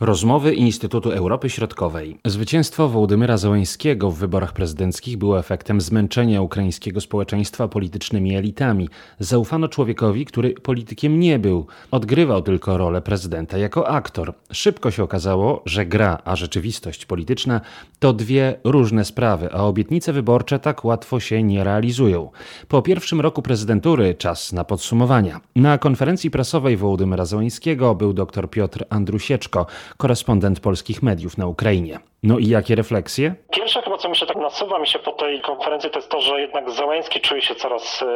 Rozmowy Instytutu Europy Środkowej. Zwycięstwo Wołodymyra Zełańskiego w wyborach prezydenckich było efektem zmęczenia ukraińskiego społeczeństwa politycznymi elitami. Zaufano człowiekowi, który politykiem nie był. Odgrywał tylko rolę prezydenta jako aktor. Szybko się okazało, że gra, a rzeczywistość polityczna to dwie różne sprawy, a obietnice wyborcze tak łatwo się nie realizują. Po pierwszym roku prezydentury czas na podsumowania. Na konferencji prasowej Wołodymyra Zełańskiego był dr Piotr Andrusieczko, korespondent polskich mediów na Ukrainie. No i jakie refleksje? Pierwsze chyba, co mi się tak nasuwa mi się po tej konferencji, to jest to, że jednak Załęski czuje się coraz e,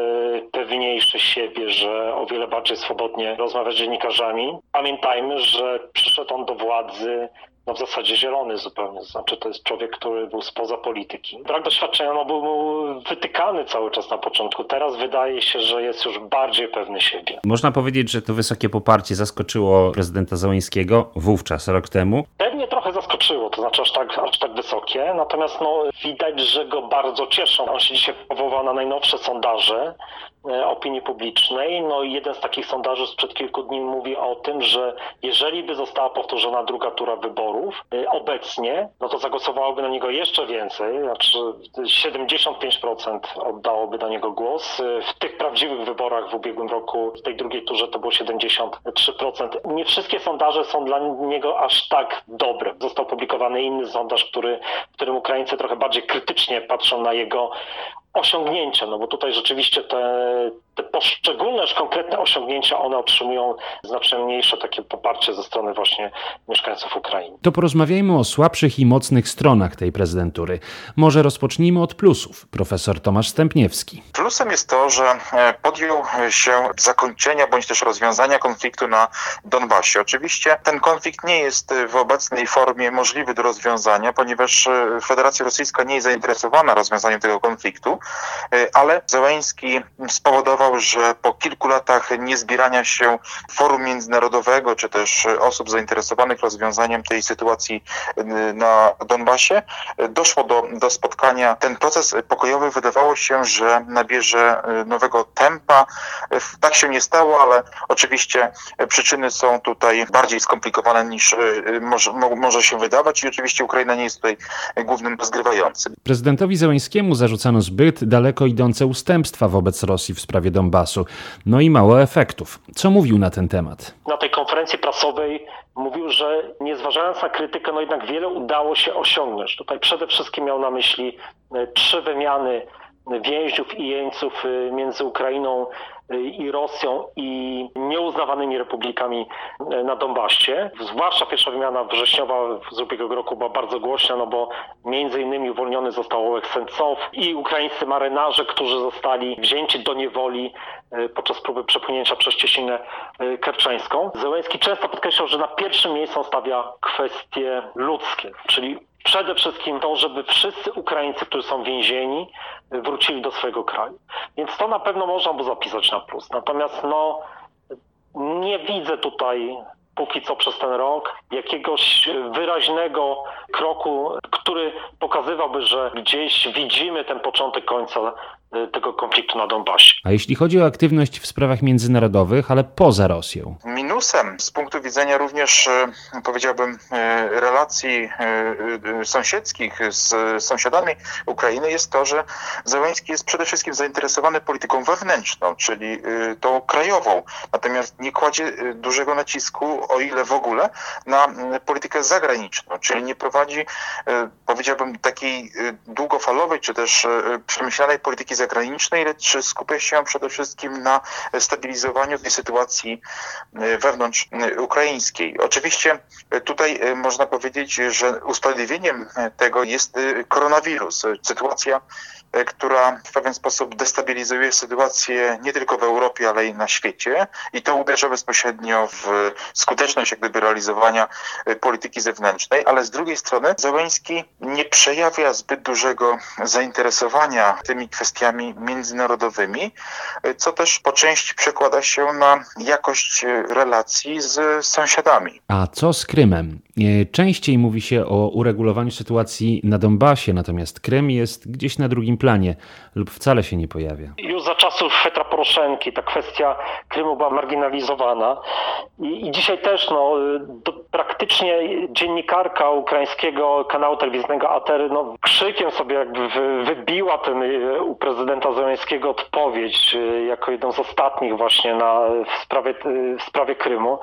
pewniejszy siebie, że o wiele bardziej swobodnie rozmawia z dziennikarzami. Pamiętajmy, że przyszedł on do władzy no w zasadzie zielony zupełnie. Znaczy to jest człowiek, który był spoza polityki. Brak doświadczenia no, był wytykany cały czas na początku. Teraz wydaje się, że jest już bardziej pewny siebie. Można powiedzieć, że to wysokie poparcie zaskoczyło prezydenta Załańskiego wówczas, rok temu. Pewnie trochę zaskoczyło, to znaczy aż tak, aż tak Natomiast no, widać, że go bardzo cieszą. On się dzisiaj powołał na najnowsze sondaże e, opinii publicznej. No i jeden z takich sondaży sprzed kilku dni mówi o tym, że jeżeli by została powtórzona druga tura wyborów, y, obecnie, no to zagłosowałoby na niego jeszcze więcej, znaczy 75% oddałoby na niego głos. Y, w tych prawdziwych wyborach w ubiegłym roku, w tej drugiej turze to było 73%. Nie wszystkie sondaże są dla niego aż tak dobre. Został publikowany inny sondaż, który, w którym Ukraińcy trochę bardziej krytycznie patrzą na jego osiągnięcia, no bo tutaj rzeczywiście te, te poszczególne, już konkretne osiągnięcia, one otrzymują znacznie mniejsze takie poparcie ze strony właśnie mieszkańców Ukrainy. To porozmawiajmy o słabszych i mocnych stronach tej prezydentury. Może rozpocznijmy od plusów. Profesor Tomasz Stępniewski. Plusem jest to, że e, podjął się zakończenia bądź też rozwiązania konfliktu na Donbasie. Oczywiście ten konflikt nie jest w obecnej formie możliwy do rozwiązania, ponieważ e, Federacja Rosyjska nie jest zainteresowana rozwiązaniem tego konfliktu. E, ale Zełański spowodował, że po kilku latach niezbierania się forum międzynarodowego, czy też osób zainteresowanych rozwiązaniem tej sytuacji e, na Donbasie, e, doszło do, do spotkania. Ten proces pokojowy wydawało się, że nabierze nowego tempa. Tak się nie stało, ale oczywiście przyczyny są tutaj bardziej skomplikowane niż może, może się wydawać i oczywiście Ukraina nie jest tutaj głównym rozgrywającym. Prezydentowi Zełańskiemu zarzucano zbyt daleko idące ustępstwa wobec Rosji w sprawie Donbasu, no i mało efektów. Co mówił na ten temat? Na tej konferencji prasowej mówił, że nie zważając na krytykę, no jednak wiele udało się osiągnąć. Tutaj przede wszystkim miał na myśli e, trzy wymiany więźniów i jeńców e, między Ukrainą i Rosją i nieuznawanymi republikami e, na Donbasie. Zwłaszcza pierwsza wymiana wrześniowa z ubiegłego roku była bardzo głośna, no bo między innymi uwolniony został Ołek Sencow i ukraińscy marynarze, którzy zostali wzięci do niewoli podczas próby przepłynięcia przez Cieśninę Kerczeńską. Zełenski często podkreślał, że na pierwszym miejscu stawia kwestie ludzkie, czyli przede wszystkim to, żeby wszyscy Ukraińcy, którzy są więzieni, wrócili do swojego kraju. Więc to na pewno można by zapisać na plus. Natomiast no, nie widzę tutaj póki co przez ten rok jakiegoś wyraźnego kroku, który pokazywałby, że gdzieś widzimy ten początek końca tego konfliktu na Donbasie. A jeśli chodzi o aktywność w sprawach międzynarodowych, ale poza Rosją? Minusem z punktu widzenia również, y, powiedziałbym, y, relacji sąsiedzkich z sąsiadami Ukrainy jest to, że Zełenski jest przede wszystkim zainteresowany polityką wewnętrzną, czyli tą krajową. Natomiast nie kładzie dużego nacisku, o ile w ogóle, na politykę zagraniczną, czyli nie prowadzi, powiedziałbym, takiej długofalowej czy też przemyślanej polityki zagranicznej, lecz skupia się przede wszystkim na stabilizowaniu tej sytuacji e, wewnątrz e, ukraińskiej. Oczywiście e, tutaj można powiedzieć, że usprawiedliwieniem tego jest koronawirus. Sytuacja, która w pewien sposób destabilizuje sytuację nie tylko w Europie, ale i na świecie i to uderza bezpośrednio w skuteczność jak gdyby realizowania polityki zewnętrznej, ale z drugiej strony Zełenski nie przejawia zbyt dużego zainteresowania tymi kwestiami międzynarodowymi, co też po części przekłada się na jakość relacji z sąsiadami. A co z Krymem? E, częściej mówi się o uregulowaniu sytuacji na Donbasie, natomiast Krym jest gdzieś na drugim planie lub wcale się nie pojawia. Już za czasów Petra Poroszenki ta kwestia Krymu była marginalizowana i, i dzisiaj też no, praktycznie dziennikarka ukraińskiego kanału telewizyjnego ATR no, krzykiem sobie jakby wybiła ten y, u prezydenta Zeleńskiego odpowiedź y, jako jedną z ostatnich właśnie na, w, sprawie, w sprawie Krymu.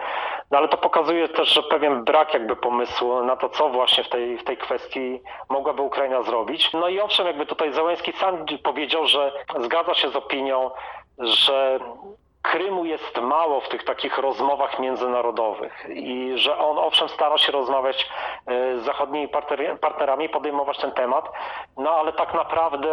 No ale to pokazuje też, że pewien brak jakby pomysłu na to, co właśnie w tej, w tej kwestii mogłaby Ukraina zrobić. No i owszem, jakby tutaj Zeleński sam powiedział, że zgadza się z opinią, że Krymu jest mało w tych takich rozmowach międzynarodowych i że on owszem stara się rozmawiać e, z zachodnimi partnerami, podejmować ten temat, no ale tak naprawdę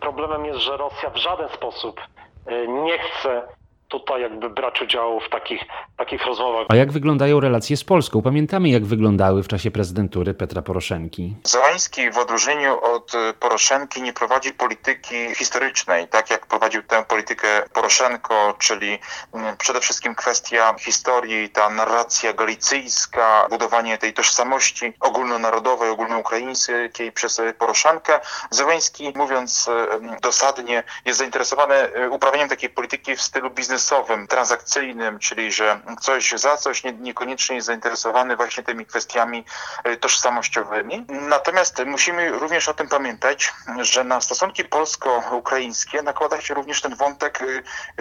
problemem jest, że Rosja w żaden sposób e, nie chce tutaj jakby brać udziału w takich, takich rozmowach. A jak wyglądają relacje z Polską? Pamiętamy, jak wyglądały w czasie prezydentury Petra Poroszenki. Zeleński w odróżnieniu od Poroszenki nie prowadzi polityki historycznej, tak jak prowadził tę politykę Poroszenko, czyli mm, przede wszystkim kwestia historii, ta narracja galicyjska, budowanie tej tożsamości ogólnonarodowej, ogólnoukraińskiej przez Poroszenkę. Zeleński, mówiąc mm, dosadnie, jest zainteresowany e, uprawianiem takiej polityki w stylu biznesu biznesowym, transakcyjnym, czyli że coś za coś, nie, niekoniecznie jest zainteresowany właśnie tymi kwestiami e, tożsamościowymi. Natomiast musimy również o tym pamiętać, że na stosunki polsko-ukraińskie nakłada się również ten wątek e,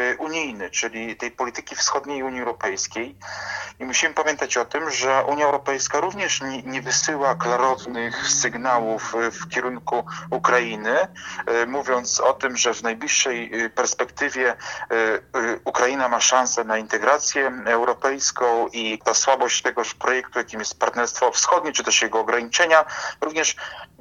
e, unijny, czyli tej polityki wschodniej Unii Europejskiej. I musimy pamiętać o tym, że Unia Europejska również nie, nie wysyła klarownych sygnałów w kierunku Ukrainy, mówiąc o tym, że w najbliższej perspektywie Ukraina ma szansę na integrację europejską i ta słabość tegoż projektu, jakim jest Partnerstwo Wschodnie, czy też jego ograniczenia, również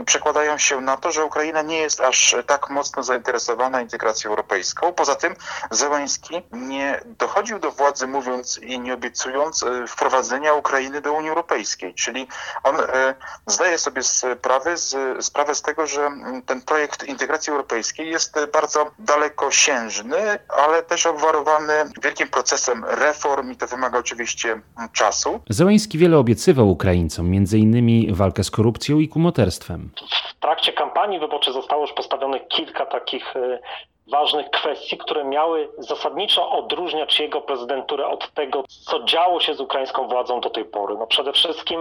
przekładają się na to, że Ukraina nie jest aż tak mocno zainteresowana integracją europejską. Poza tym Zełański nie dochodził do władzy mówiąc i nie obiecując e, wprowadzenia Ukrainy do Unii Europejskiej, czyli on e, zdaje sobie sprawę z, sprawę z tego, że ten projekt integracji europejskiej jest bardzo dalekosiężny, ale też obwarowany wielkim procesem reform i to wymaga oczywiście czasu. Zełański wiele obiecywał Ukraińcom, między innymi walkę z korupcją i kumoterstwem. W trakcie kampanii wyborczej zostało już postawionych kilka takich e, ważnych kwestii, które miały zasadniczo odróżniać jego prezydenturę od tego, co działo się z ukraińską władzą do tej pory. No przede wszystkim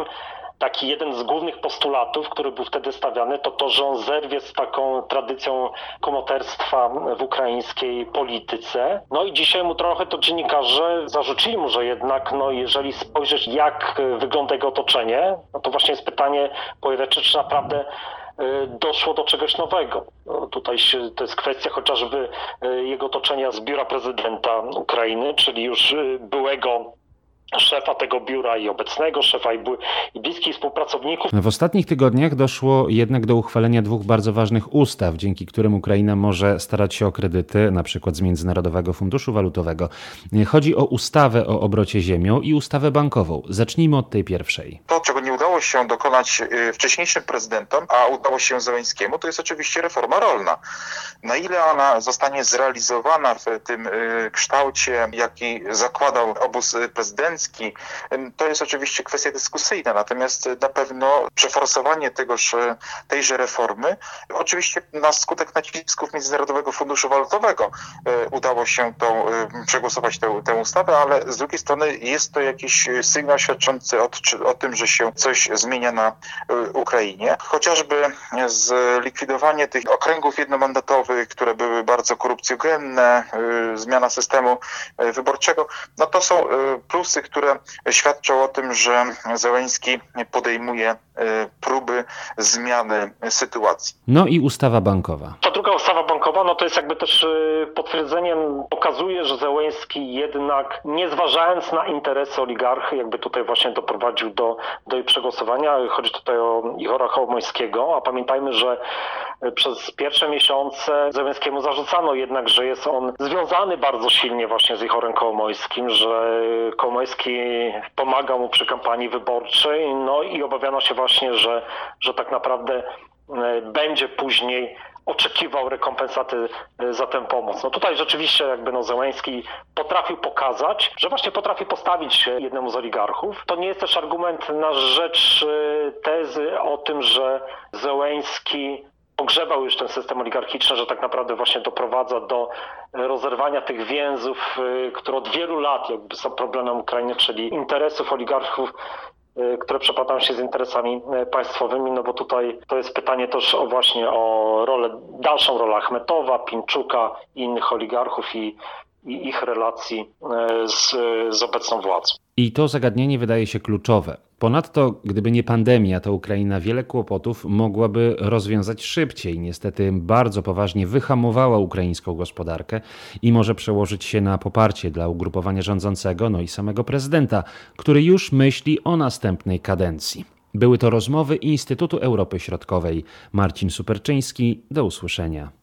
taki jeden z głównych postulatów, który był wtedy stawiany, to to, że on zerwie z taką tradycją komoterstwa w ukraińskiej polityce. No i dzisiaj mu trochę to dziennikarze zarzucili mu, że jednak, no jeżeli spojrzeć jak wygląda jego otoczenie, no to właśnie jest pytanie pojawia czy naprawdę y, doszło do czegoś nowego. No tutaj się, to jest kwestia chociażby y, jego otoczenia z biura prezydenta Ukrainy, czyli już y, byłego szefa tego biura i obecnego szefa i, i bliskich współpracowników. W ostatnich tygodniach doszło jednak do uchwalenia dwóch bardzo ważnych ustaw, dzięki którym Ukraina może starać się o kredyty, na przykład z Międzynarodowego Funduszu Walutowego. Chodzi o ustawę o obrocie ziemią i ustawę bankową. Zacznijmy od tej pierwszej. To, czego udało się dokonać y, wcześniejszym prezydentom, a udało się Zeleńskiemu, to jest oczywiście reforma rolna. Na ile ona zostanie zrealizowana w tym y, kształcie, jaki zakładał obóz prezydencki, to jest oczywiście kwestia dyskusyjna, natomiast na pewno przeforsowanie tegoż, e, tejże reformy, oczywiście na skutek nacisków Międzynarodowego Funduszu Walutowego udało się tą, przegłosować tę, tę ustawę, ale z drugiej strony jest to jakiś sygnał świadczący o, o tym, że się coś zmienia na Ukrainie. Chociażby zlikwidowanie tych okręgów jednomandatowych, które były bardzo korupcjogenne, zmiana systemu wyborczego, no to są plusy, które świadczą o tym, że Zełenski podejmuje e, próby zmiany sytuacji. No i ustawa bankowa. Druga ustawa bankowa, no to jest jakby też e, potwierdzeniem, pokazuje, że Zełenski jednak nie zważając na interesy oligarchy, jakby tutaj właśnie doprowadził do, do jej przegłosowania. Chodzi tutaj o Ihora Hołmońskiego, a pamiętajmy, że przez pierwsze miesiące Zełenskiemu zarzucano jednak, że jest on związany bardzo silnie właśnie z Ichorem Kołomojskim, że Kołomojski pomagał mu przy kampanii wyborczej, no i obawiano się właśnie, że, że tak naprawdę e, będzie później oczekiwał rekompensaty e, za tę pomoc. No tutaj rzeczywiście jakby no Zełenski potrafił pokazać, że właśnie potrafi postawić się jednemu z oligarchów. To nie jest też argument na rzecz e, tezy o tym, że Zełenski pogrzebał już ten system oligarchiczny, że tak naprawdę właśnie doprowadza do rozerwania tych więzów, y, które od wielu lat jakby są problemem Ukrainy, czyli interesów oligarchów które przepadają się z interesami państwowymi, no bo tutaj to jest pytanie też o właśnie o rolę, dalszą rolę Achmetowa, Pinczuka i innych oligarchów i i ich relacji e, z, z obecną władzą. I to zagadnienie wydaje się kluczowe. Ponadto, gdyby nie pandemia, to Ukraina wiele kłopotów mogłaby rozwiązać szybciej. Niestety bardzo poważnie wyhamowała ukraińską gospodarkę i może przełożyć się na poparcie dla ugrupowania rządzącego, no i samego prezydenta, który już myśli o następnej kadencji. Były to rozmowy Instytutu Europy Środkowej. Marcin Superczyński, do usłyszenia.